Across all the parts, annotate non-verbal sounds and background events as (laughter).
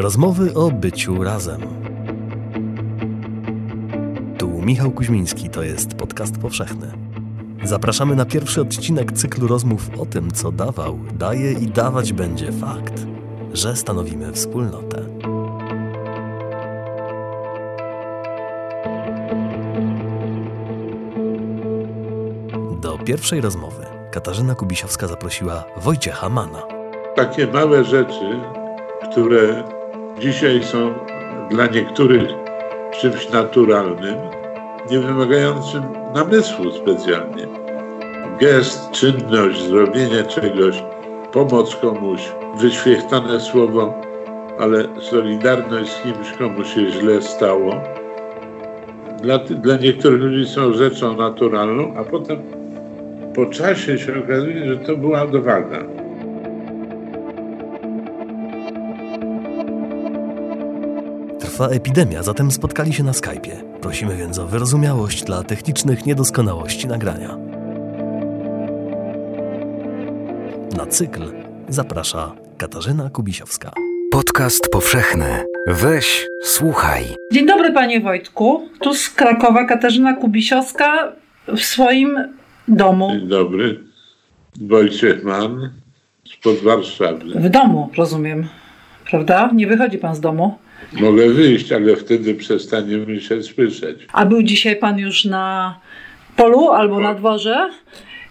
Rozmowy o byciu razem. Tu Michał Kuźmiński, to jest podcast powszechny. Zapraszamy na pierwszy odcinek cyklu rozmów o tym, co dawał, daje i dawać będzie fakt, że stanowimy wspólnotę. Do pierwszej rozmowy Katarzyna Kubisiowska zaprosiła Wojciecha Mana. Takie małe rzeczy, które dzisiaj są dla niektórych czymś naturalnym, nie wymagającym namysłu specjalnie. Gest, czynność, zrobienie czegoś, pomoc komuś, wyświechtane słowo, ale solidarność z kimś, komu się źle stało, dla, dla niektórych ludzi są rzeczą naturalną, a potem po czasie się okazuje, że to była odwaga. Trwa epidemia, zatem spotkali się na Skype'ie. Prosimy więc o wyrozumiałość dla technicznych niedoskonałości nagrania. Na cykl zaprasza Katarzyna Kubisiowska. Podcast powszechny. Weź, słuchaj. Dzień dobry panie Wojtku. Tu z Krakowa Katarzyna Kubisiowska w swoim domu. Dzień dobry. Wojciech Mann spod Warszawy. W domu, rozumiem. Prawda? Nie wychodzi pan z domu. Mogę wyjść, ale wtedy przestaniemy się słyszeć. A był dzisiaj pan już na polu albo na dworze?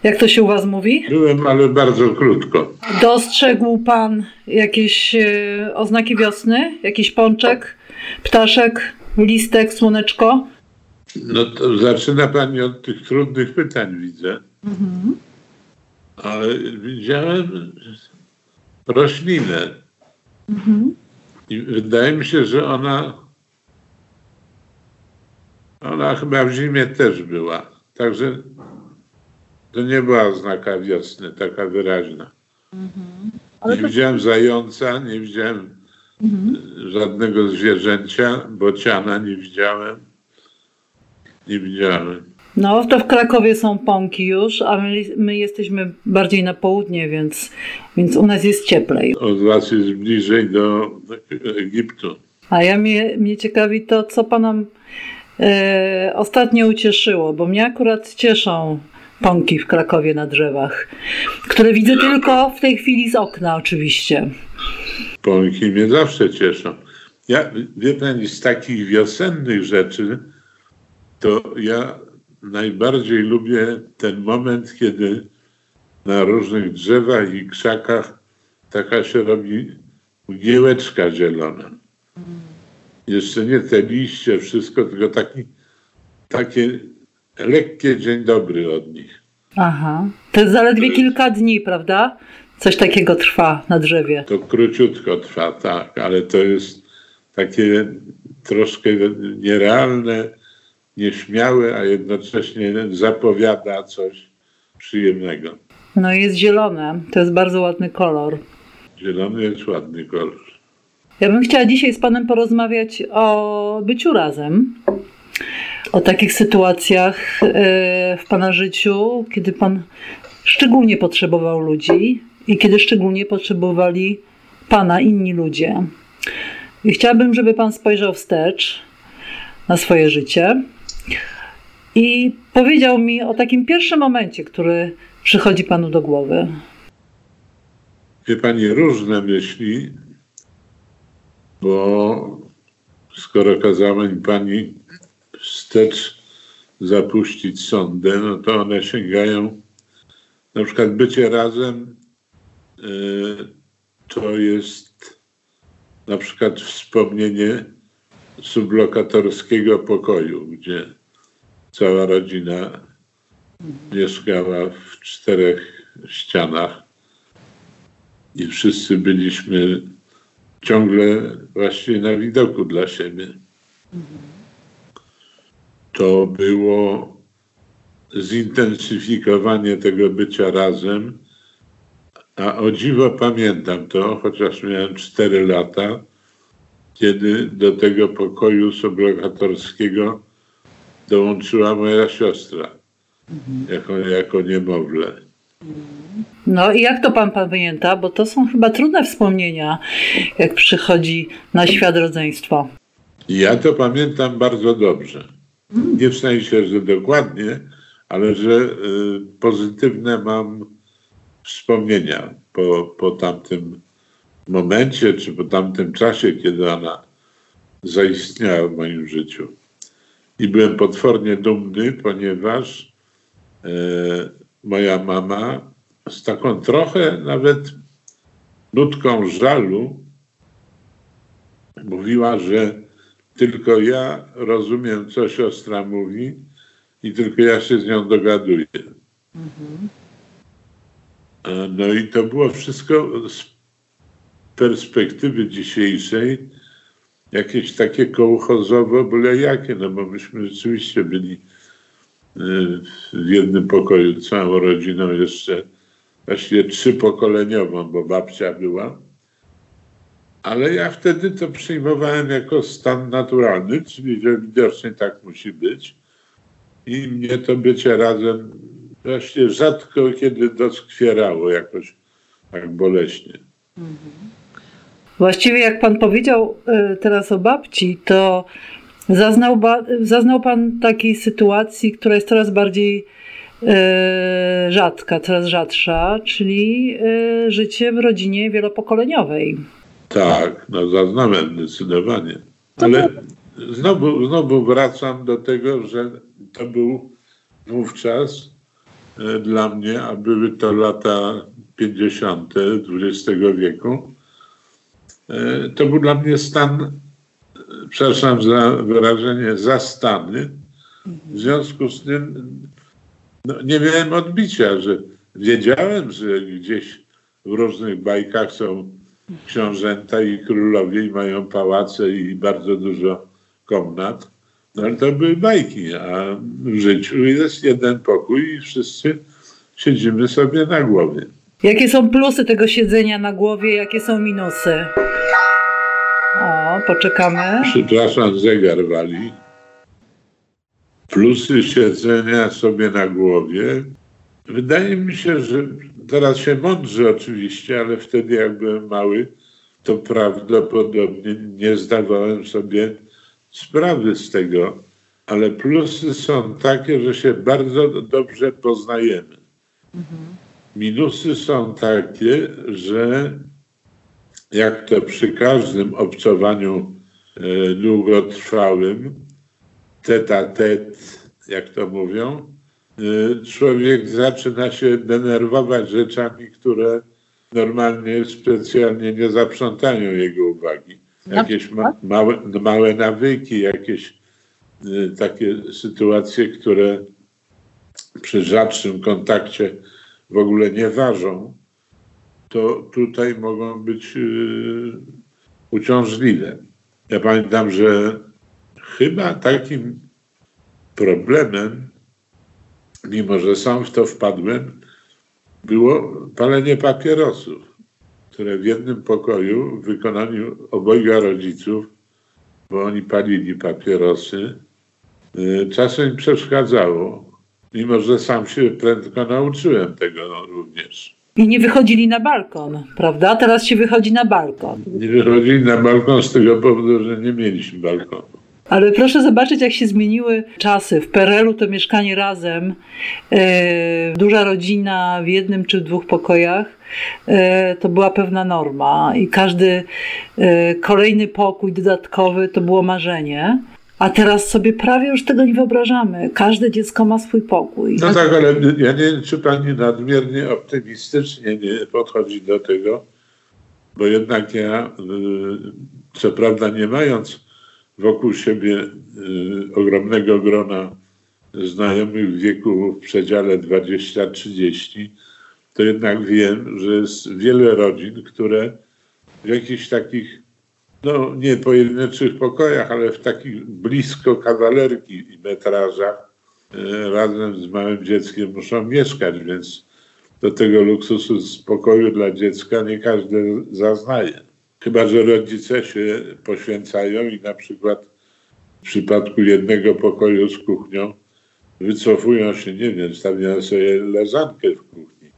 Jak to się u was mówi? Byłem, ale bardzo krótko. Dostrzegł pan jakieś e, oznaki wiosny? Jakiś pączek, ptaszek, listek, słoneczko? No to zaczyna Pani od tych trudnych pytań, widzę. Ale widziałem roślinę. I wydaje mi się, że ona, ona chyba w zimie też była. Także to nie była oznaka wiosny, taka wyraźna. nie widziałem zająca, nie widziałem y, żadnego zwierzęcia, bociana nie widziałem. Nie widziałem. No, to w Krakowie są pąki już, a my, my jesteśmy bardziej na południe, więc, więc u nas jest cieplej. Od was jest bliżej do Egiptu. A ja mnie, mnie ciekawi to, co pana e, ostatnio ucieszyło, bo mnie akurat cieszą pąki w Krakowie na drzewach, które widzę tylko w tej chwili z okna oczywiście. Pąki mnie zawsze cieszą. Ja, wie pani, z takich wiosennych rzeczy, to ja najbardziej lubię ten moment, kiedy na różnych drzewach i krzakach taka się robi mgiełeczka zielona. Jeszcze nie te liście, wszystko, tylko taki, takie lekkie dzień dobry od nich. Aha. To jest zaledwie kilka dni, prawda? Coś takiego trwa na drzewie. To króciutko trwa, tak, ale to jest takie troszkę nierealne, nieśmiałe, a jednocześnie zapowiada coś przyjemnego. No jest zielone. To jest bardzo ładny kolor. Zielony jest ładny kolor. Ja bym chciała dzisiaj z Panem porozmawiać o byciu razem. O takich sytuacjach e, w Pana życiu, kiedy Pan szczególnie potrzebował ludzi i kiedy szczególnie potrzebowali Pana inni ludzie. I chciałabym, żeby Pan spojrzał wstecz na swoje życie i powiedział mi o takim pierwszym momencie, który przychodzi Panu do głowy. Wie pani, różne myśli, bo skoro kazała mi pani wstecz zapuścić sondę, no to one sięgają, na przykład bycie razem y, to jest na przykład wspomnienie sublokatorskiego pokoju, gdzie cała rodzina mieszkała w czterech ścianach i wszyscy byliśmy ciągle właściwie na widoku dla siebie. To było zintensyfikowanie tego bycia razem, a o dziwo pamiętam to, chociaż miałem 4 lata, kiedy do tego pokoju sublokatorskiego dołączyła moja siostra jako, jako niemowlę. No i jak to pan pamięta? Bo to są chyba trudne wspomnienia, jak przychodzi na świat rodzeństwo. Ja to pamiętam bardzo dobrze. Nie w sensie, że dokładnie, ale że y, pozytywne mam wspomnienia po, po tamtym momencie, czy po tamtym czasie, kiedy ona zaistniała w moim życiu. I byłem potwornie dumny, ponieważ e, moja mama z taką trochę nawet nutką żalu mówiła, że tylko ja rozumiem, co siostra mówi i tylko ja się z nią dogaduję. E, No i to było wszystko z perspektywy dzisiejszej jakieś takie kołchozowo byle jakie, no bo myśmy rzeczywiście byli y, w jednym pokoju całą rodziną jeszcze właściwie trzypokoleniową, bo babcia była. Ale ja wtedy to przyjmowałem jako stan naturalny, czyli że widocznie tak musi być. I mnie to bycie razem właśnie rzadko kiedy doskwierało jakoś tak boleśnie. Właściwie jak pan powiedział y, teraz o babci, to zaznał, ba- zaznał pan takiej sytuacji, która jest coraz bardziej y, rzadka, coraz rzadsza, czyli y, życie w rodzinie wielopokoleniowej. Tak, no zaznałem zdecydowanie. Ale znowu, znowu wracam do tego, że to był wówczas e, dla mnie, a były to lata 50. XX wieku, e, to był dla mnie stan, e, przepraszam za wyrażenie, zastany. W związku z tym no, nie miałem odbicia, że wiedziałem, że gdzieś w różnych bajkach są książęta i królowie i mają pałace i bardzo dużo komnat. No ale to były bajki, a w życiu jest jeden pokój i wszyscy siedzimy sobie na głowie. Jakie są plusy tego siedzenia na głowie, jakie są minusy? Poczekamy. Przepraszam, zegar wali. Plusy siedzenia sobie na głowie. Wydaje mi się, że teraz się mądrze oczywiście, ale wtedy jak byłem mały, to prawdopodobnie nie zdawałem sobie sprawy z tego. Ale plusy są takie, że się bardzo dobrze poznajemy. Minusy są takie, że jak to przy każdym obcowaniu e, długotrwałym, tet a tet, jak to mówią, e, człowiek zaczyna się denerwować rzeczami, które normalnie specjalnie nie zaprzątają jego uwagi. Jakieś ma, małe, małe nawyki, jakieś e, takie sytuacje, które przy rzadszym kontakcie w ogóle nie ważą, to tutaj mogą być yy, uciążliwe. Ja pamiętam, że chyba takim problemem, mimo że sam w to wpadłem, było palenie papierosów, które w jednym pokoju w wykonaniu obojga rodziców, bo oni palili papierosy, yy, czasem przeszkadzało, mimo że sam się prędko nauczyłem tego również. I nie wychodzili na balkon, prawda? Teraz się wychodzi na balkon. Nie wychodzili na balkon z tego powodu, że nie mieliśmy balkonu. Ale proszę zobaczyć, jak się zmieniły czasy. W PRL-u to mieszkanie razem, e, duża rodzina w jednym czy dwóch pokojach, e, to była pewna norma i każdy e, kolejny pokój dodatkowy to było marzenie. A teraz sobie prawie już tego nie wyobrażamy. Każde dziecko ma swój pokój. No tak, ale ja nie wiem, czy pani nadmiernie optymistycznie nie podchodzi do tego, bo jednak ja, y, co prawda nie mając wokół siebie y, ogromnego grona znajomych w wieku w przedziale 20-30, to jednak wiem, że jest wiele rodzin, które w jakichś takich, no nie pojedynczych pokojach, ale w takich blisko kawalerki i metrażach e, razem z małym dzieckiem muszą mieszkać, więc do tego luksusu spokoju dla dziecka nie każdy zaznaje. Chyba, że rodzice się poświęcają i na przykład w przypadku jednego pokoju z kuchnią wycofują się, nie wiem, stawiają sobie leżankę w kuchni.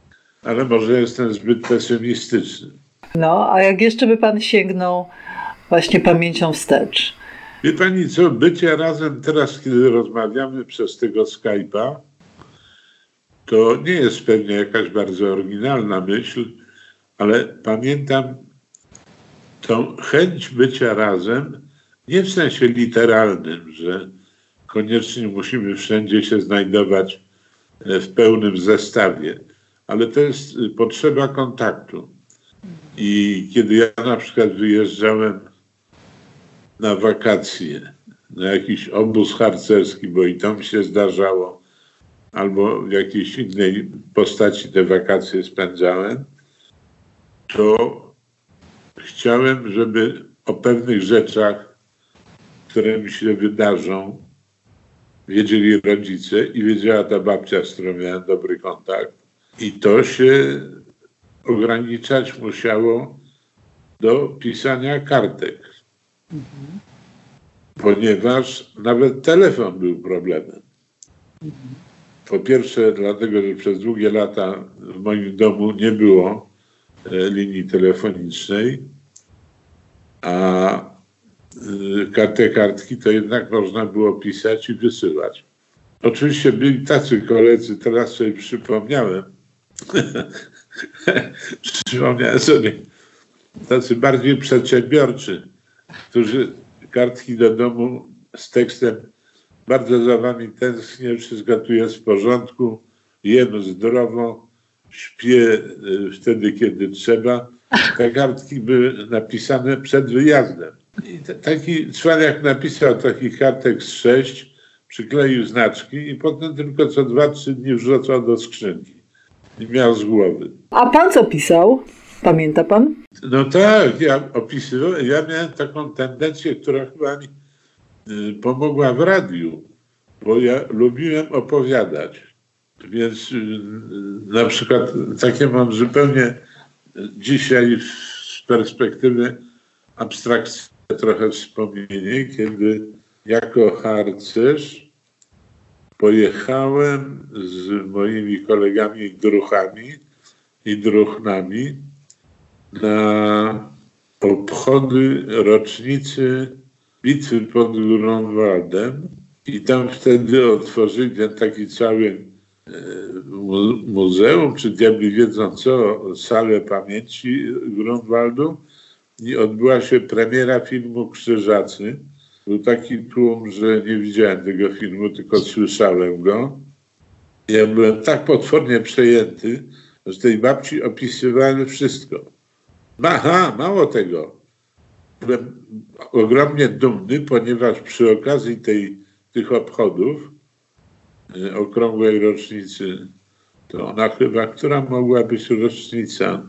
ale może jestem zbyt pesymistyczny. No, a jak jeszcze by pan sięgnął właśnie pamięcią wstecz? Wie pani co, bycie razem teraz, kiedy rozmawiamy przez tego Skype'a, to nie jest pewnie jakaś bardzo oryginalna myśl, ale pamiętam tą chęć bycia razem, nie w sensie literalnym, że koniecznie musimy wszędzie się znajdować e, w pełnym zestawie, ale to jest y, potrzeba kontaktu. I kiedy ja na przykład wyjeżdżałem na wakacje, na jakiś obóz harcerski, bo i to mi się zdarzało, albo w jakiejś innej postaci te wakacje spędzałem, to chciałem, żeby o pewnych rzeczach, które mi się wydarzą, wiedzieli rodzice i wiedziała ta babcia, z którą miałem dobry kontakt. I to się ograniczać musiało do pisania kartek. Ponieważ nawet telefon był problemem. Po pierwsze, dlatego, że przez długie lata w moim domu nie było e, linii telefonicznej, a te kartki to jednak można było pisać i wysyłać. Oczywiście byli tacy koledzy, teraz sobie przypomniałem, (laughs) przypomniałem sobie, tacy bardziej przedsiębiorczy, którzy kartki do domu z tekstem bardzo za wami tęsknię, wszystko tu jest w porządku, jem zdrowo, śpię y, wtedy, kiedy trzeba. Te kartki były napisane przed wyjazdem. I t- taki człowiek napisał takich kartek z sześć, przykleił znaczki i potem tylko co dwa, trzy dni wrzucał do skrzynki. I miał z głowy. A pan co pisał? Pamięta pan? No tak, ja opisywałem, ja miałem taką tendencję, która chyba mi y, pomogła w radiu, bo ja lubiłem opowiadać. Więc y, y, na przykład takie mam zupełnie dzisiaj z perspektywy abstrakcyjne trochę wspomnienie, kiedy jako harcerz pojechałem z moimi kolegami druchami i druchnami na obchody rocznicy bitwy pod Grunwaldem i tam wtedy otworzyli ten taki cały e, mu- muzeum, czy diabli wiedzą co, salę pamięci Grunwaldu i odbyła się premiera filmu Krzyżacy. Był taki tłum, że nie widziałem tego filmu, tylko słyszałem go. Ja byłem tak potwornie przejęty, że tej babci opisywałem wszystko. Aha, mało tego. Byłem ogromnie dumny, ponieważ przy okazji tej, tych obchodów, y, okrągłej rocznicy, to ona chyba, która mogła być rocznica,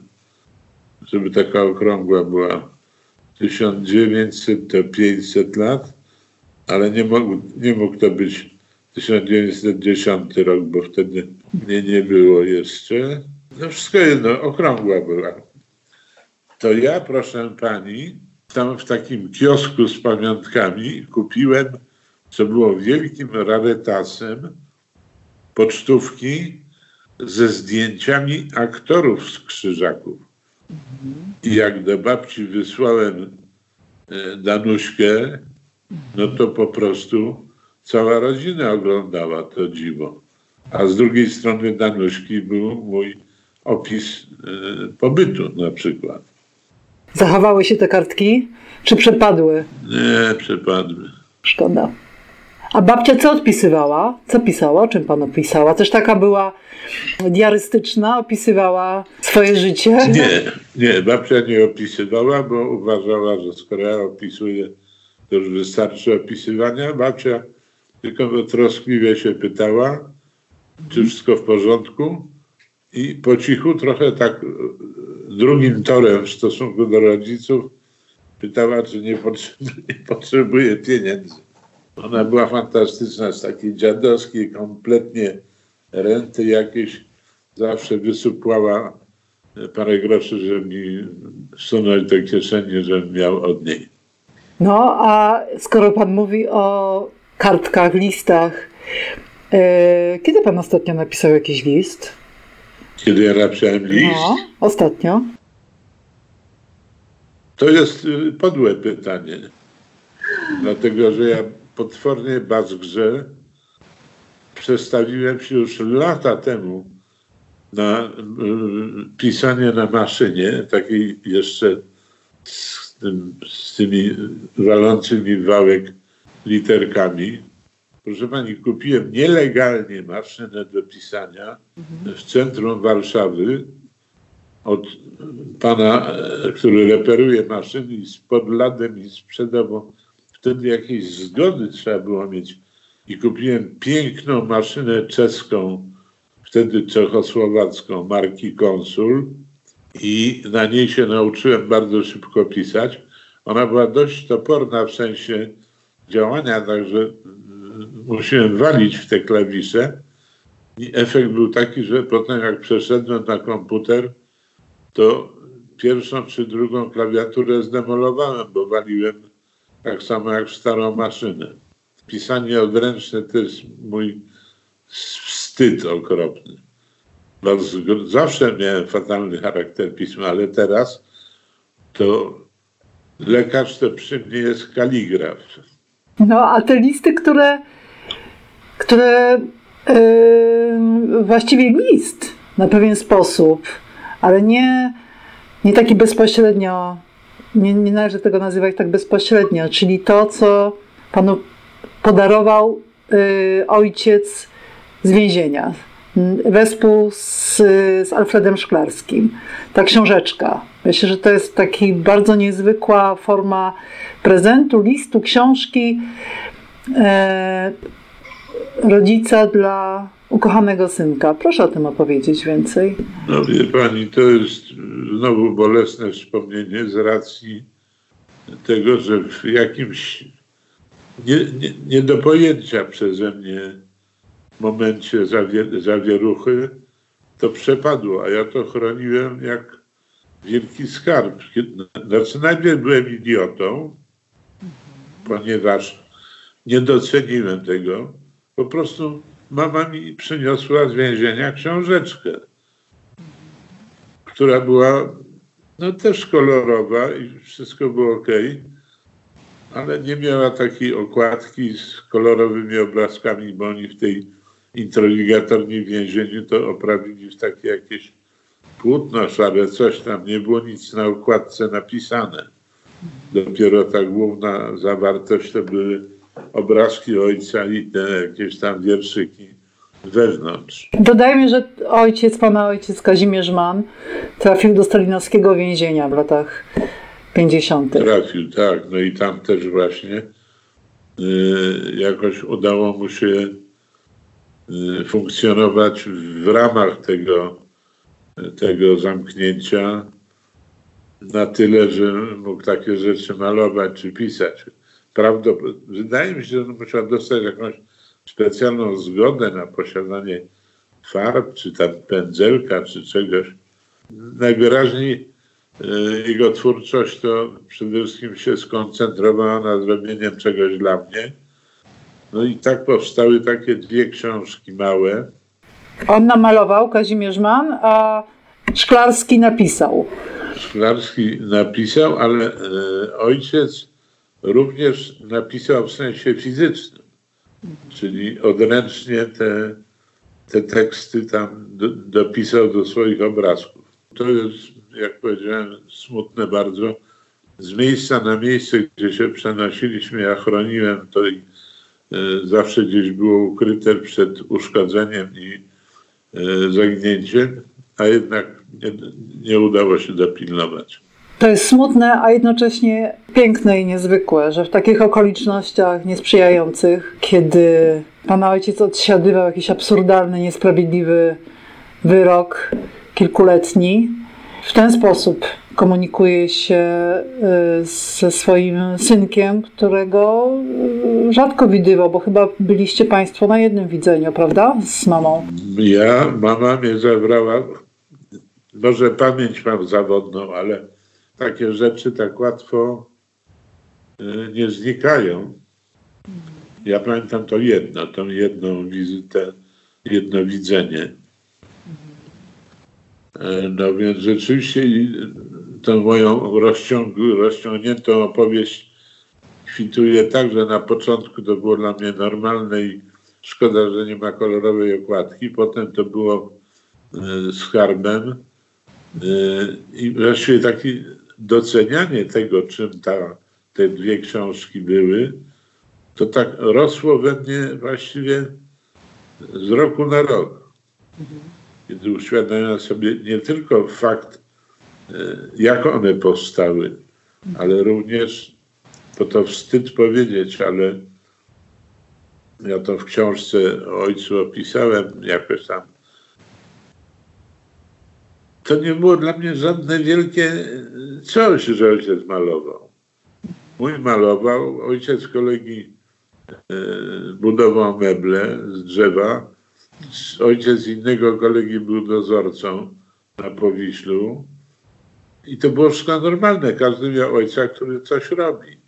żeby taka okrągła była, 1900 to 500 lat, ale nie mógł, nie mógł to być 1910 rok, bo wtedy mnie nie było jeszcze. No wszystko jedno, okrągła była. To ja, proszę pani, tam w takim kiosku z pamiątkami kupiłem, co było wielkim rarytasem, pocztówki ze zdjęciami aktorów z Krzyżaków. I jak do babci wysłałem e, Danuśkę, no to po prostu cała rodzina oglądała to dziwo. A z drugiej strony Danuśki był mój opis e, pobytu na przykład. Zachowały się te kartki? Czy przepadły? Nie, przepadły. Szkoda. A babcia co odpisywała? Co pisała? O czym pan opisała? Też taka była diarystyczna? Opisywała swoje życie? Nie, nie, babcia nie opisywała, bo uważała, że skoro ja opisuję, to już wystarczy opisywania. Babcia tylko troskliwie się pytała, czy wszystko w porządku i po cichu, trochę tak e, drugim torem w stosunku do rodziców, pytała, czy nie potrzebuje, (laughs) potrzebuje pieniędzy. Ona była fantastyczna, z takiej dziadowskiej, kompletnie renty jakieś, zawsze wysupłała e, parę groszy, żeby mi wsunąć do kieszeni, żebym miał od niej. No, a skoro pan mówi o kartkach, listach, e, kiedy pan ostatnio napisał jakiś list? Kiedy ja napisałem list? No, ostatnio. To jest y, podłe pytanie. Dlatego, że ja potwornie bazgrze przestawiłem się już lata temu na y, pisanie na maszynie, takiej jeszcze z, tym, z tymi walącymi wałek literkami. Proszę pani, kupiłem nielegalnie maszynę do pisania w centrum Warszawy od pana, który reperuje maszyny i z podladem i sprzedał, bo wtedy jakieś zgody trzeba było mieć. I kupiłem piękną maszynę czeską, wtedy czechosłowacką, marki Konsul i na niej się nauczyłem bardzo szybko pisać. Ona była dość toporna w sensie działania, także musiałem walić w te klawisze. I efekt był taki, że potem jak przeszedłem na komputer, to pierwszą czy drugą klawiaturę zdemolowałem, bo waliłem tak samo jak w starą maszynę. Pisanie odręczne to jest mój wstyd okropny. Bardzo, zawsze miałem fatalny charakter pisma, ale teraz to lekarz to przy mnie jest kaligraf. No, a te listy, które, które yy, właściwie list na pewien sposób, ale nie, nie taki bezpośrednio, nie, nie należy tego nazywać tak bezpośrednio, czyli to, co panu podarował yy, ojciec z więzienia wespół z, z Alfredem Szklarskim. Ta książeczka. Myślę, że to jest taka bardzo niezwykła forma prezentu, listu, książki e, rodzica dla ukochanego synka. Proszę o tym opowiedzieć więcej. No wie pani, to jest znowu bolesne wspomnienie z racji tego, że w jakimś nie, nie, nie do pojęcia przeze mnie momencie zawier zawieruchy to przepadło, a ja to chroniłem jak wielki skarb. Znaczy najpierw byłem idiotą, ponieważ nie doceniłem tego. Po prostu mama mi przyniosła z więzienia książeczkę, która była no też kolorowa i wszystko było ok, ale nie miała takiej okładki z kolorowymi obrazkami, bo oni w tej introligatorni więzieniu to oprawili w takie jakieś płótno szare, coś tam, nie było nic na okładce napisane. Dopiero ta główna zawartość to były obrazki ojca i te jakieś tam wierszyki wewnątrz. Dodajmy, że ojciec, pana ojciec Kazimierz Mann trafił do stalinowskiego więzienia w latach 50. Trafił, tak. No i tam też właśnie yy, jakoś udało mu się Y, funkcjonować w ramach tego, tego zamknięcia na tyle, że mógł takie rzeczy malować czy pisać. Prawdopodobnie, wydaje mi się, że musiał dostać jakąś specjalną zgodę na posiadanie farb, czy tam pędzelka, czy czegoś. Najwyraźniej y, jego twórczość to przede wszystkim się skoncentrowała na zrobieniem czegoś dla mnie no i tak powstały takie dwie książki małe. On namalował, Kazimierz Mann, a Szklarski napisał. Szklarski napisał, ale e, ojciec również napisał w sensie fizycznym, czyli odręcznie te, te teksty tam do, dopisał do swoich obrazków. To jest, jak powiedziałem, smutne bardzo. Z miejsca na miejsce, gdzie się przenosiliśmy, ja chroniłem to i E, zawsze gdzieś było ukryte przed uszkodzeniem i e, zagnięciem, a jednak nie, nie udało się dopilnować. To jest smutne, a jednocześnie piękne i niezwykłe, że w takich okolicznościach niesprzyjających, kiedy pana ojciec odsiadywał jakiś absurdalny, niesprawiedliwy wyrok kilkuletni, w ten sposób komunikuje się y, ze swoim synkiem, którego y, rzadko widywał, bo chyba byliście Państwo na jednym widzeniu, prawda? Z mamą. Ja, mama mnie zabrała, może pamięć mam zawodną, ale takie rzeczy tak łatwo y, nie znikają. Ja pamiętam to jedno, tą jedną wizytę, jedno widzenie. E, No więc rzeczywiście i tą moją rozciąg, rozciągniętą opowieść kwituje tak, że na początku to było dla mnie normalne i szkoda, że nie ma kolorowej okładki. Potem to było e, skarbem e, i właściwie takie docenianie tego, czym ta, te dwie książki były, to tak rosło we mnie właściwie z roku na rok. Kiedy uświadamiałem sobie nie tylko fakt, e, jak one powstały, ale również, bo to wstyd powiedzieć, ale ja to w książce o ojcu opisałem jakoś tam. To nie było dla mnie żadne wielkie coś, że ojciec malował. Mój malował, ojciec kolegi e, budował meble z drzewa. Ojciec innego kolegi był dozorcą na Powiślu. I to było wszystko normalne. Każdy miał ojca, który coś robi.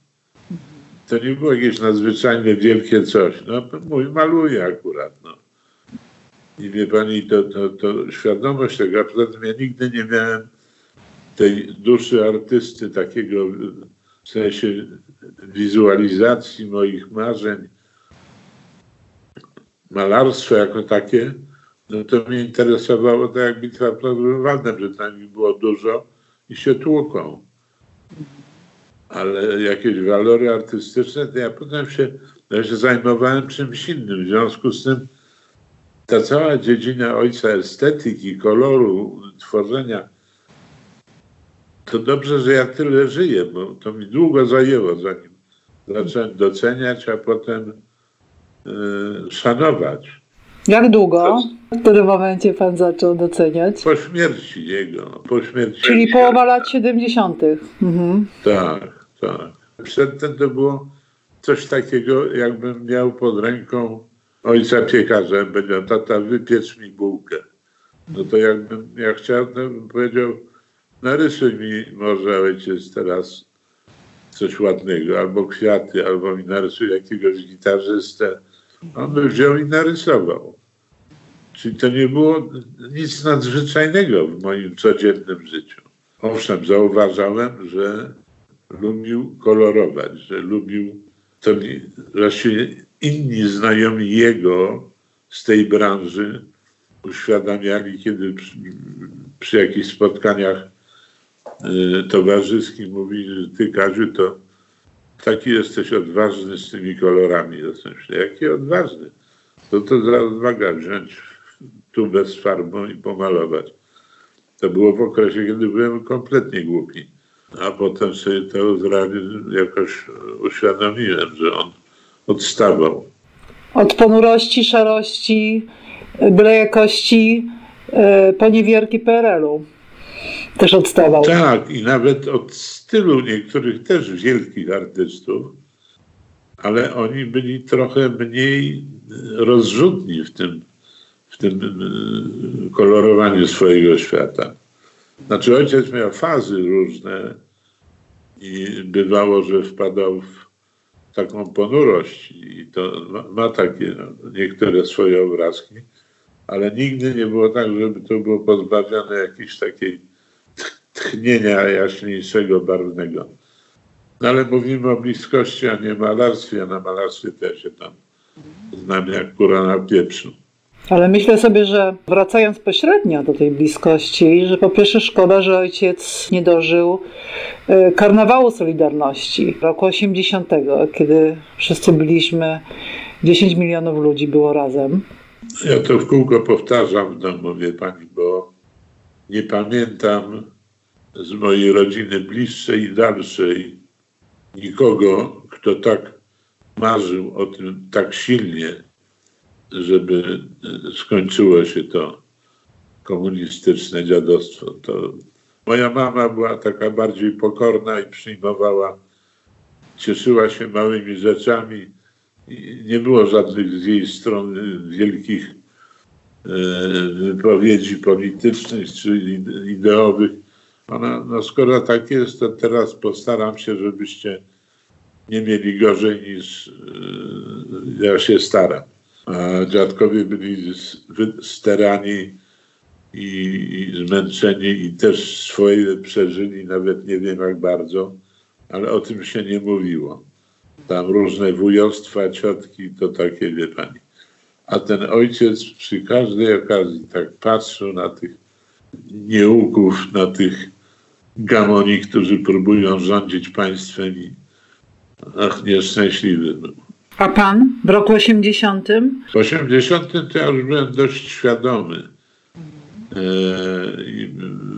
To nie było jakieś nadzwyczajne, wielkie coś. No, mój maluje akurat. No. I wie pani, to, to, to świadomość tego, a poza tym ja nigdy nie miałem tej duszy artysty, takiego w sensie wizualizacji moich marzeń, malarstwo jako takie, no to mnie interesowało tak jak bitwa pod Grunwaldem, że tam ich było dużo i się tłuką. Ale jakieś walory artystyczne, to ja potem się, ja się zajmowałem czymś innym. W związku z tym ta cała dziedzina ojca estetyki, koloru, tworzenia, to dobrze, że ja tyle żyję, bo to mi długo zajęło, zanim zacząłem doceniać, a potem y, szanować. Jak długo? W którym momencie pan zaczął doceniać? Po śmierci jego, po śmierci. Czyli połowa lat 70. Mhm. Tak, tak. Przedtem to było coś takiego, jakbym miał pod ręką ojca piekarza, powiedział, tata, wypiecz mi bułkę. No to jakbym, ja chciał, to bym powiedział, narysuj mi może ojciec teraz coś ładnego, albo kwiaty, albo mi narysuj jakiegoś gitarzystę. On by wziął i narysował. Czyli to nie było nic nadzwyczajnego w moim codziennym życiu. Owszem, zauważałem, że lubił kolorować, że lubił, to właściwie inni znajomi jego z tej branży uświadamiali, kiedy przy, przy jakichś spotkaniach y, towarzyskich mówili, że ty Kaziu to taki jesteś odważny z tymi kolorami. Ja sobie myślę, jaki odważny? To to za odwaga wziąć tubę z farbą i pomalować. To było w okresie, kiedy byłem kompletnie głupi. A potem sobie to jakoś uświadomiłem, że on odstawał. Od ponurości, szarości, byle jakości, e, poniewierki PRL-u. Też odstawał. Tak, i nawet od stylu niektórych też wielkich artystów, ale oni byli trochę mniej rozrzutni w tym, w tym y, kolorowaniu swojego świata. Znaczy ojciec miał fazy różne i bywało, że wpadał w taką ponurość i to ma, ma takie niektóre swoje obrazki, ale nigdy nie było tak, żeby to było pozbawione jakiejś takiej tchnienia jaśniejszego, barwnego. No ale mówimy o bliskości, a nie malarstwie, na malarstwie też się tam znam jak kura na pieprzu. Ale myślę sobie, że wracając pośrednio do tej bliskości, że po pierwsze szkoda, że ojciec nie dożył e, karnawału Solidarności roku 80, kiedy wszyscy byliśmy, 10 milionów ludzi było razem. Ja to w kółko powtarzam w domu, wie pani, bo nie pamiętam z mojej rodziny bliższej i dalszej nikogo, kto tak marzył o tym tak silnie, żeby e, skończyło się to komunistyczne dziadostwo. To moja mama była taka bardziej pokorna i przyjmowała, cieszyła się małymi rzeczami. I nie było żadnych z jej strony wielkich e, wypowiedzi politycznych czy ide- ideowych. Ona, no skoro tak jest, to teraz postaram się, żebyście nie mieli gorzej niż e, ja się staram. Dziadkowie byli sterani i, i zmęczeni i też swoje przeżyli, nawet nie wiem jak bardzo, ale o tym się nie mówiło. Tam różne wujostwa, ciotki, to takie, wie pani. A ten ojciec przy każdej okazji tak patrzył na tych nieuków, na tych gamoni, którzy próbują rządzić państwem i ach, nieszczęśliwy był. A pan w roku 80? W 80 to ja już byłem dość świadomy. E, I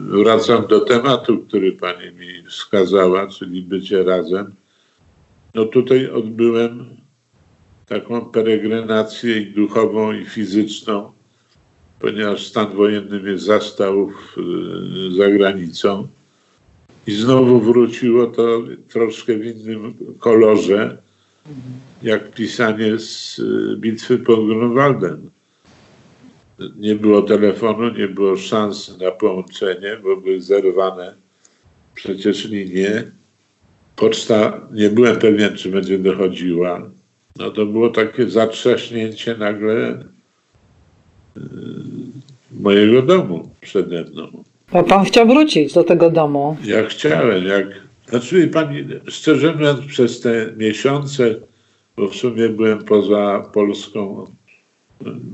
wracam do tematu, który pani mi wskazała, czyli bycie razem. No tutaj odbyłem taką peregrinację i duchową, i fizyczną, ponieważ stan wojenny mnie zastał w, za granicą. I znowu wróciło to troszkę w innym kolorze, jak pisanie z y, bitwy pod Grunwaldem. Nie było telefonu, nie było szans na połączenie, bo były zerwane przecież linie. Poczta, nie byłem pewien, czy będzie dochodziła. No to było takie zatrzaśnięcie nagle y, mojego domu przede mną. A pan chciał wrócić do tego domu. Ja chciałem, jak. Znaczy, pani, szczerze mówiąc, przez te miesiące, bo w sumie byłem poza Polską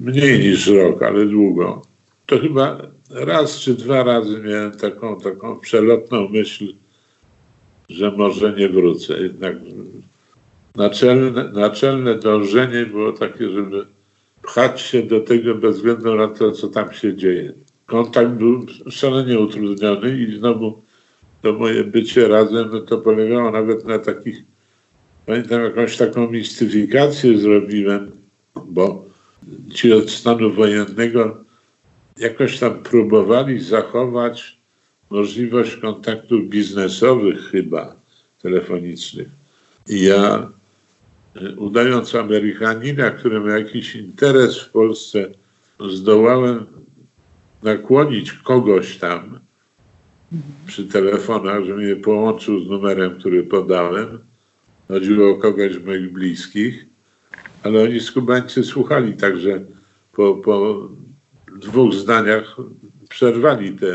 mniej niż rok, ale długo, to chyba raz czy dwa razy miałem taką, taką przelotną myśl, że może nie wrócę. Jednak naczelne, naczelne dążenie było takie, żeby pchać się do tego bez względu na to, co tam się dzieje. Kontakt był szalenie utrudniony i znowu to moje bycie razem, no to polegało nawet na takich, pamiętam jakąś taką mistyfikację zrobiłem, bo ci od stanu wojennego jakoś tam próbowali zachować możliwość kontaktów biznesowych chyba, telefonicznych. I ja, y, udając Amerykanina, który ma jakiś interes w Polsce, zdołałem nakłonić kogoś tam przy telefonach, że mnie połączył z numerem, który podałem. Chodziło o kogoś z moich bliskich, ale oni skubańcy słuchali, także po, po dwóch zdaniach przerwali te,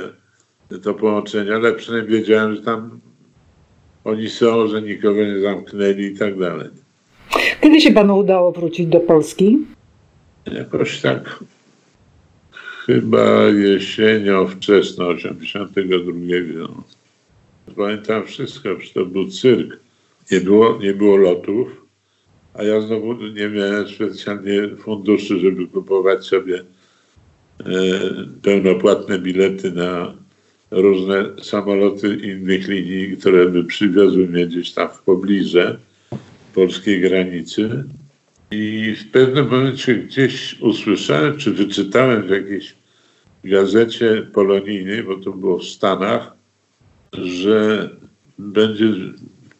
to połączenie, ale przynajmniej wiedziałem, że tam oni są, że nikogo nie zamknęli i tak dalej. Kiedy się panu udało wrócić do Polski? Jakoś tak chyba jesienią wczesną 82. Pamiętam wszystko, że to był cyrk. Nie było, nie było lotów, a ja znowu nie miałem specjalnie funduszy, żeby kupować sobie e, pełnopłatne bilety na różne samoloty innych linii, które by przywiozły mnie gdzieś tam w pobliżu polskiej granicy. I w pewnym momencie gdzieś usłyszałem, czy wyczytałem w jakiejś gazecie polonijnej, bo to było w Stanach, że będzie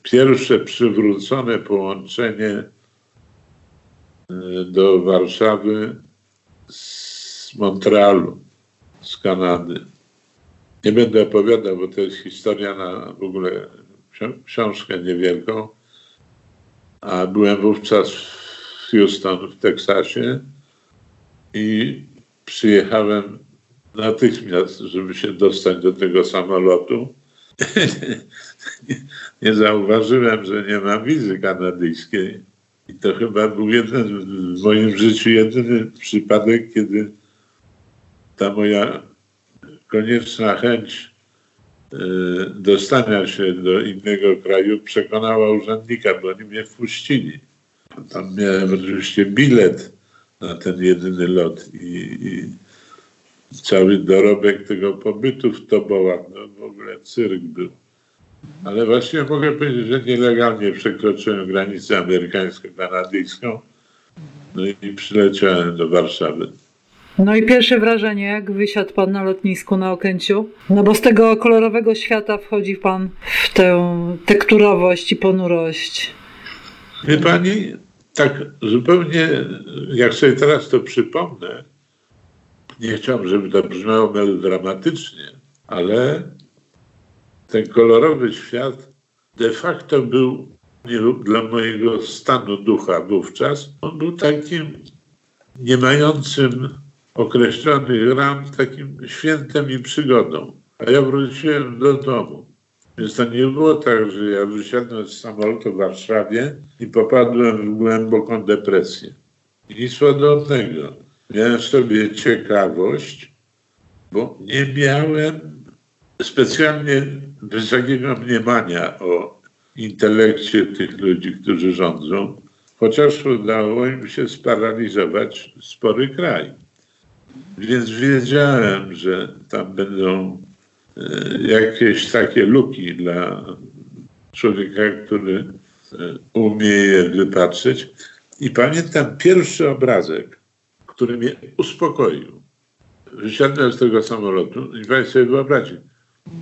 pierwsze przywrócone połączenie y, do Warszawy z Montrealu, z Kanady. Nie będę opowiadał, bo to jest historia na w ogóle książkę niewielką. A byłem wówczas w Houston w Teksasie i przyjechałem natychmiast, żeby się dostać do tego samolotu. (laughs) nie zauważyłem, że nie ma wizy kanadyjskiej. I to chyba był jeden w moim życiu jedyny przypadek, kiedy ta moja konieczna chęć y, dostania się do innego kraju przekonała urzędnika, bo oni mnie wpuścili. Tam miałem oczywiście bilet na ten jedyny lot i, i cały dorobek tego pobytu w Tobołach, no w ogóle cyrk był. Ale właśnie mogę powiedzieć, że nielegalnie przekroczyłem granicę amerykańsko-kanadyjską no i przyleciałem do Warszawy. No i pierwsze wrażenie, jak wysiadł pan na lotnisku na Okęciu? No bo z tego kolorowego świata wchodzi pan w tę tekturowość i ponurość. Wie pani, tak zupełnie, jak sobie teraz to przypomnę, nie chciałbym, żeby to brzmiało melodramatycznie, ale ten kolorowy świat de facto był nie, dla mojego stanu ducha wówczas, on był takim nie mającym określonych ram takim świętem i przygodą. A ja wróciłem do domu. Więc to nie było tak, że ja wysiadłem z samolotu w Warszawie i popadłem w głęboką depresję. Nic podobnego. Miałem sobie ciekawość, bo nie miałem specjalnie wysokiego mniemania o intelekcie tych ludzi, którzy rządzą, chociaż udało im się sparaliżować spory kraj. Więc wiedziałem, że tam będą e, jakieś takie luki dla człowieka, który e, umie je wypatrzeć. I pamiętam pierwszy obrazek, który mnie uspokoił. Wysiadłem z tego samolotu i Państwo sobie wyobraźcie,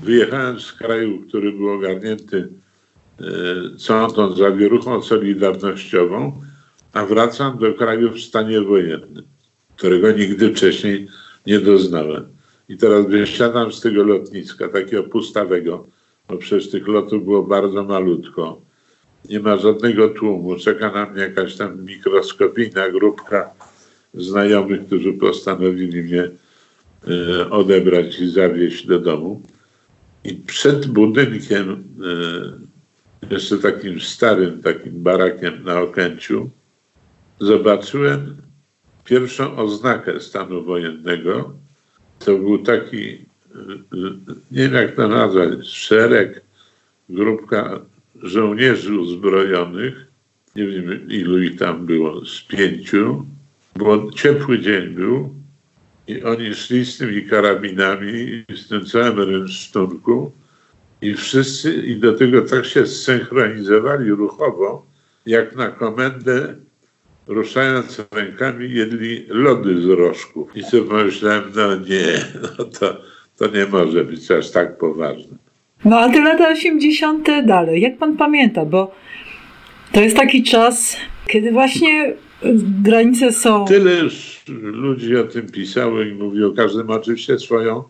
wyjechałem z kraju, który był ogarnięty e, całą tą zawieruchą solidarnościową, a wracam do kraju w stanie wojennym, którego nigdy wcześniej nie doznałem. I teraz wysiadam z tego lotniska, takiego pustawego, bo przecież tych lotów było bardzo malutko. Nie ma żadnego tłumu, czeka na mnie jakaś tam mikroskopijna grupka znajomych, którzy postanowili mnie e, odebrać i zawieźć do domu. I przed budynkiem, e, jeszcze takim starym, takim barakiem na Okęciu, zobaczyłem pierwszą oznakę stanu wojennego. To był taki, e, nie wiem jak to nazwać, szereg, grupka żołnierzy uzbrojonych. Nie wiem ilu ich tam było, z pięciu. Bo ciepły dzień był i oni szli z tymi karabinami i z tym całym rynsztunku i wszyscy, i do tego tak się zsynchronizowali ruchowo, jak na komendę ruszając rękami jedli lody z rożków. I sobie pomyślałem, no nie, no to, to nie może być aż tak poważne. No a te lata 80. dalej, jak pan pamięta, bo to jest taki czas, kiedy właśnie granice są. Tyle już ludzi o tym pisało i mówiło, każdy ma oczywiście swoją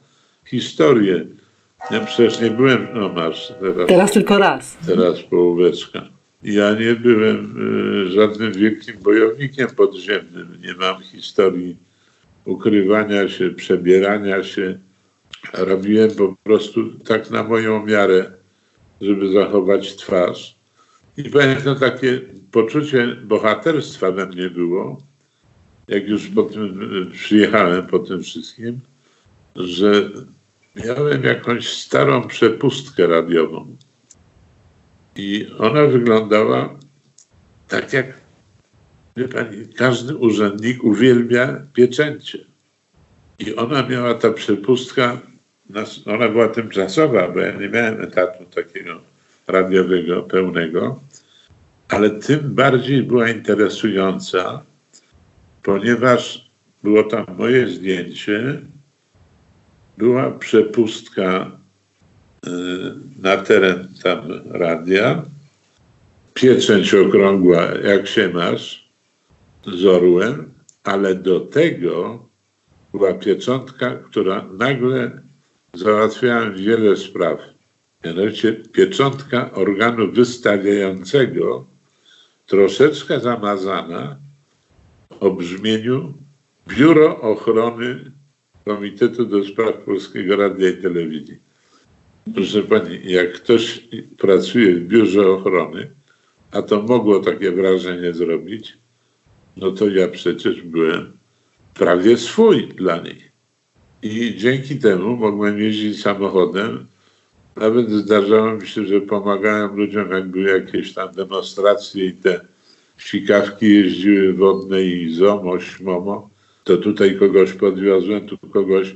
historię. Ja przecież nie byłem, no masz teraz. Teraz tylko raz. Teraz połóweczka. Ja nie byłem y, żadnym wielkim bojownikiem podziemnym. Nie mam historii ukrywania się, przebierania się. Robiłem po prostu tak na moją miarę, żeby zachować twarz. I pamiętam takie poczucie bohaterstwa we mnie było, jak już po tym przyjechałem po tym wszystkim, że miałem jakąś starą przepustkę radiową. I ona wyglądała tak jak, pani, każdy urzędnik uwielbia pieczęcie. I ona miała ta przepustka, ona była tymczasowa, bo ja nie miałem etatu takiego radiowego pełnego, ale tym bardziej była interesująca, ponieważ było tam moje zdjęcie, była przepustka y, na teren tam radia, pieczęć okrągła, jak się masz, z orłem, ale do tego była pieczątka, która nagle załatwiała wiele spraw. Mianowicie pieczątka organu wystawiającego, troszeczkę zamazana o brzmieniu Biuro Ochrony Komitetu do Spraw Polskiego Radia i Telewizji. Proszę Pani, jak ktoś pracuje w Biurze Ochrony, a to mogło takie wrażenie zrobić, no to ja przecież byłem prawie swój dla nich. I dzięki temu mogłem jeździć samochodem. Nawet zdarzało mi się, że pomagałem ludziom, jak były jakieś tam demonstracje i te sikawki jeździły wodne i ZOMO, śmomo, to tutaj kogoś podwiozłem, tu kogoś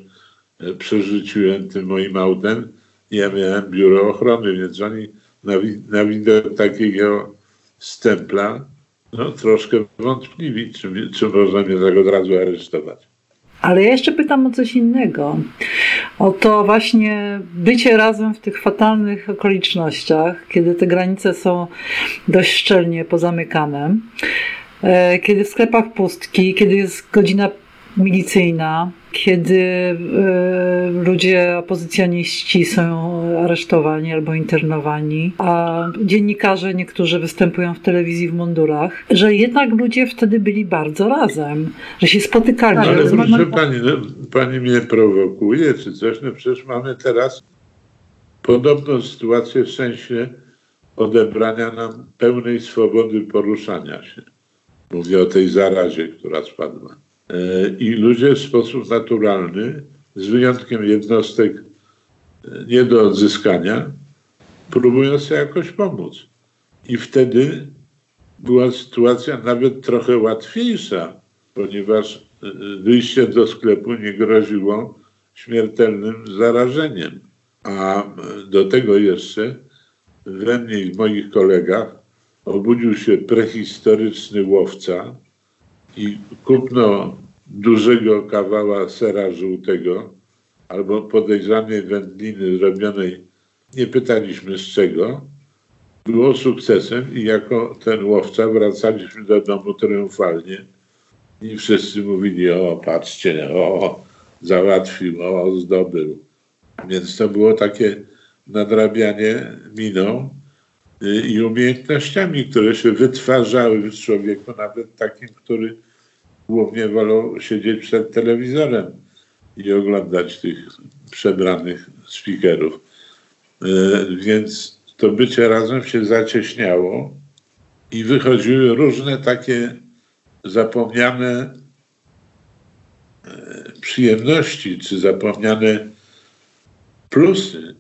e, przerzuciłem tym moim autem. Ja miałem biuro ochrony, więc oni na, na widok takiego stempla no, troszkę wątpliwi, czy, czy można mnie tak od razu aresztować. Ale ja jeszcze pytam o coś innego. O to właśnie bycie razem w tych fatalnych okolicznościach, kiedy te granice są dość szczelnie pozamykane, e, kiedy w sklepach pustki, kiedy jest godzina milicyjna, kiedy e, ludzie opozycjoniści są aresztowani albo internowani, a dziennikarze niektórzy występują w telewizji w mundurach, że jednak ludzie wtedy byli bardzo razem, że się spotykali. że Ale rozmawiali- proszę pani, no, pani mnie prowokuje czy coś, no przecież mamy teraz podobną sytuację w sensie odebrania nam pełnej swobody poruszania się. Mówię o tej zarazie, która spadła. E, I ludzie w sposób naturalny, z wyjątkiem jednostek e, nie do odzyskania, próbują sobie jakoś pomóc. I wtedy była sytuacja nawet trochę łatwiejsza, ponieważ e, wyjście do sklepu nie groziło śmiertelnym zarażeniem. A do tego jeszcze we mnie i w moich kolegach obudził się prehistoryczny łowca i kupno dużego kawała sera żółtego albo podejrzanej wędliny zrobionej, nie pytaliśmy z czego, było sukcesem i jako ten łowca wracaliśmy do domu triumfalnie i wszyscy mówili, o patrzcie, o załatwił, o zdobył. Więc to było takie nadrabianie miną i umiejętnościami, które się wytwarzały w człowieku, nawet takim, który głównie wolał siedzieć przed telewizorem i oglądać tych przebranych speakerów. Y, Więc to bycie razem się zacieśniało i wychodziły różne takie zapomniane e, przyjemności, czy zapomniane plusy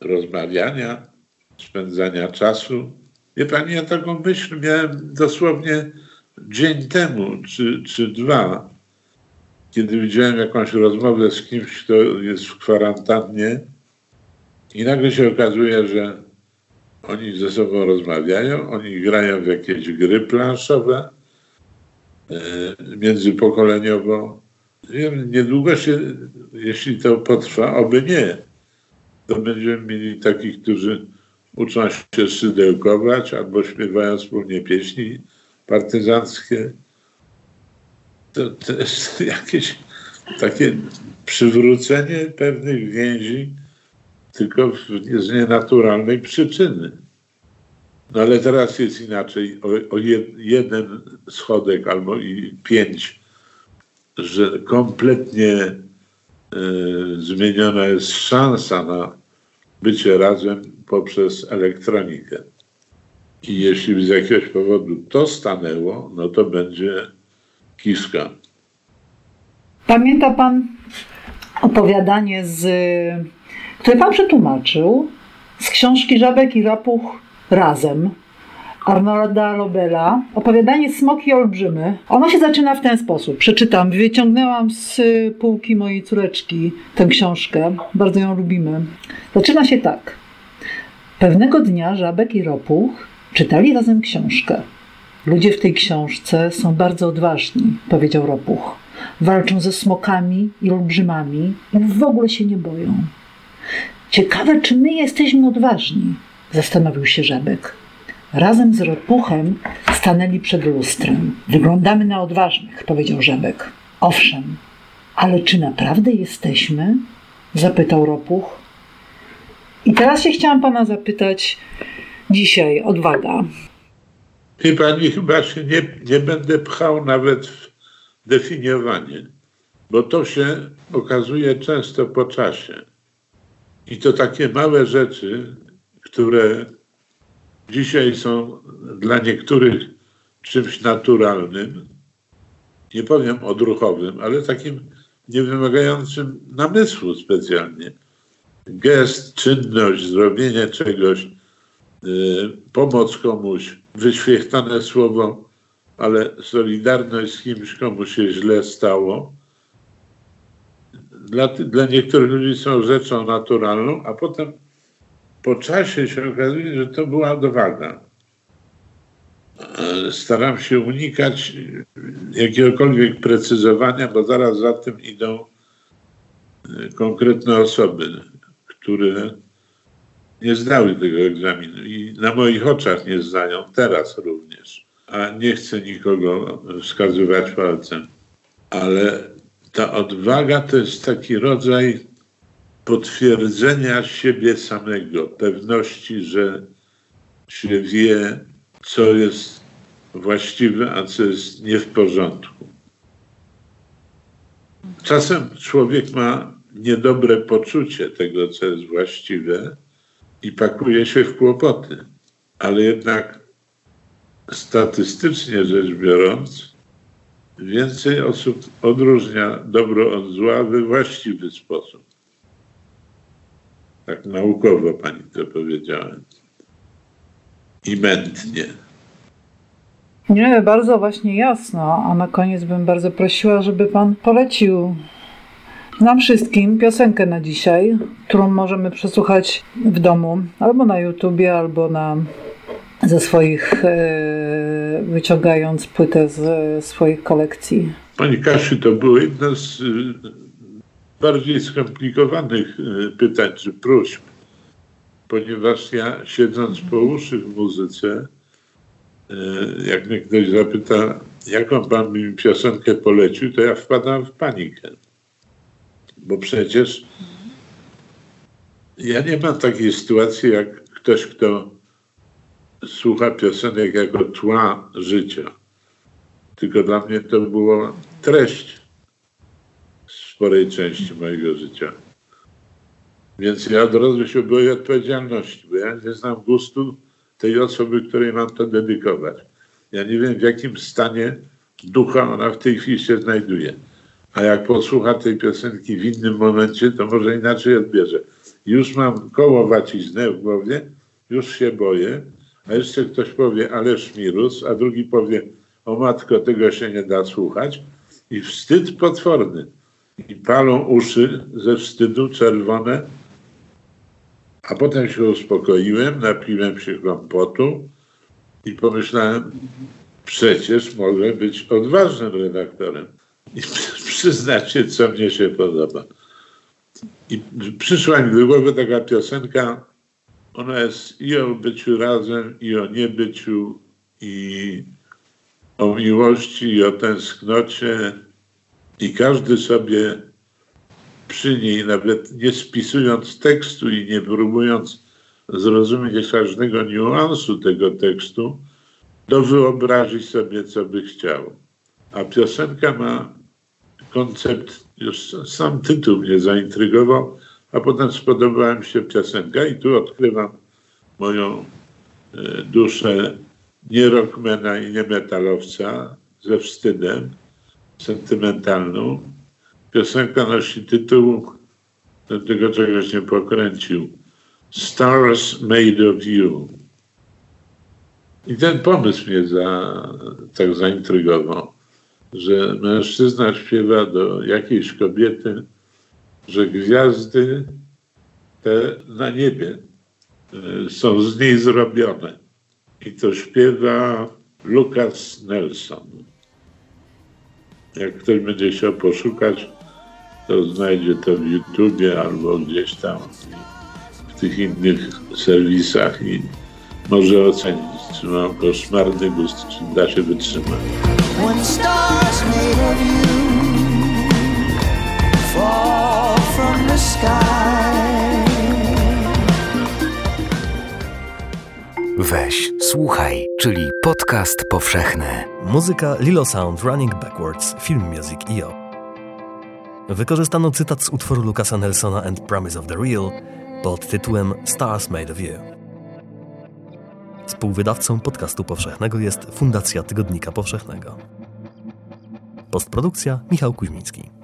rozmawiania, spędzania czasu. Wie pani, ja taką myśl miałem dosłownie dzień temu, czy, czy dwa, kiedy widziałem jakąś rozmowę z kimś, kto jest w kwarantannie i nagle się okazuje, że oni ze sobą rozmawiają, oni grają w jakieś gry planszowe e, międzypokoleniowo. Wiem, niedługo się, jeśli to potrwa, oby nie, to będziemy mieli takich, którzy uczą się szydełkować albo śpiewają wspólnie pieśni partyzanckie. To, to jest (laughs) jakieś takie przywrócenie pewnych więzi, tylko z nienaturalnej przyczyny. No ale teraz jest inaczej. O, o jed, jeden schodek albo i pięć, że kompletnie e, zmieniona jest szansa na bycie razem poprzez elektronikę. I jeśli z jakiegoś powodu to stanęło, no to będzie kiszka. Pamięta pan opowiadanie, z, które pan przetłumaczył z książki Żabek i Rapuch razem Arnolda Lobela. Opowiadanie Smoki Olbrzymy. Ono się zaczyna w ten sposób. Przeczytam. Wyciągnęłam z półki mojej córeczki tę książkę. Bardzo ją lubimy. Zaczyna się tak. Pewnego dnia Żabek i Ropuch czytali razem książkę. Ludzie w tej książce są bardzo odważni, powiedział Ropuch. Walczą ze smokami i olbrzymami i w ogóle się nie boją. Ciekawe, czy my jesteśmy odważni, zastanowił się Żabek. Razem z Ropuchem stanęli przed lustrem. Wyglądamy na odważnych, powiedział Żabek. Owszem, ale czy naprawdę jesteśmy? zapytał Ropuch. I teraz się chciałam pana zapytać dzisiaj, odwaga. Wie pani, chyba się nie, nie będę pchał nawet w definiowanie, bo to się okazuje często po czasie. I to takie małe rzeczy, które dzisiaj są dla niektórych czymś naturalnym, nie powiem odruchowym, ale takim niewymagającym namysłu specjalnie. Gest, czynność, zrobienie czegoś, y, pomoc komuś, wyświechtane słowo, ale solidarność z kimś, komu się źle stało, dla, dla niektórych ludzi są rzeczą naturalną, a potem po czasie się okazuje, że to była. E, Staram się unikać jakiegokolwiek precyzowania, bo zaraz za tym idą e, konkretne osoby, które nie zdały tego egzaminu i na moich oczach nie zdają, teraz również. A nie chcę nikogo wskazywać palcem, ale ta odwaga to jest taki rodzaj potwierdzenia siebie samego, pewności, że się wie, co jest właściwe, a co jest nie w porządku. Czasem człowiek ma niedobre poczucie tego, co jest właściwe i pakuje się w kłopoty, ale jednak statystycznie rzecz biorąc, więcej osób odróżnia dobro od zła we właściwy sposób. Tak naukowo pani to powiedziałem. I mętnie. Nie, bardzo właśnie jasno. A na koniec bym bardzo prosiła, żeby pan polecił nam wszystkim piosenkę na dzisiaj, którą możemy przesłuchać w domu, albo na YouTubie, albo na ze swoich, e, wyciągając płytę ze swoich kolekcji. Pani Kasiu, to było jedno z y, bardziej skomplikowanych y, pytań czy próśb, ponieważ ja siedząc po uszy w muzyce, y, jak mnie ktoś zapyta, jaką pan mi piosenkę polecił, to ja wpadam w panikę. Bo przecież ja nie mam takiej sytuacji jak ktoś, kto słucha piosenek jako tła życia. Tylko dla mnie to była treść sporej części mojego życia. Więc ja razu się boję odpowiedzialności, bo ja nie znam gustu tej osoby, której mam to dedykować. Ja nie wiem, w jakim stanie ducha ona w tej chwili się znajduje. A jak posłucha tej piosenki w innym momencie, to może inaczej odbierze. Już mam koło waciznę w głowie, już się boję, a jeszcze ktoś powie, ale szmirus, a drugi powie, o matko, tego się nie da słuchać. I wstyd potworny. I palą uszy ze wstydu czerwone. A potem się uspokoiłem, napiłem się kompotu i pomyślałem, przecież mogę być odważnym redaktorem i (laughs) przyznać się, co mnie się podoba. I przyszła mi do głowy taka piosenka, ona jest i o byciu razem, i o niebyciu, i o miłości, i o tęsknocie. I każdy sobie przy niej, nawet nie spisując tekstu i nie próbując zrozumieć każdego niuansu tego tekstu, to wyobrazić sobie, co by chciał. A piosenka ma koncept, już sam tytuł mnie zaintrygował, a potem spodobała mi się piosenka i tu odkrywam moją e, duszę nie rockmana i nie metalowca ze wstydem, sentymentalną. Piosenka nosi tytuł, tego czegoś nie pokręcił, Stars Made of You. I ten pomysł mnie za, tak zaintrygował, że mężczyzna śpiewa do jakiejś kobiety, że gwiazdy te na niebie e, są z niej zrobione. I to śpiewa Lucas Nelson. Jak ktoś będzie chciał poszukać, to znajdzie to w YouTubie albo gdzieś tam w tych innych serwisach i może ocenić, czy mam koszmarny gust, czy da się wytrzymać. Fall from the sky. Weź, słuchaj, czyli podcast powszechny. Muzyka Lilo Sound Running Backwards, Film Music IO. Wykorzystano cytat z utworu Lucasa Nelsona and Promise of the Real pod tytułem Stars Made of You. Współwydawcą podcastu powszechnego jest Fundacja Tygodnika Powszechnego. Postprodukcja Michał Kuźmicki.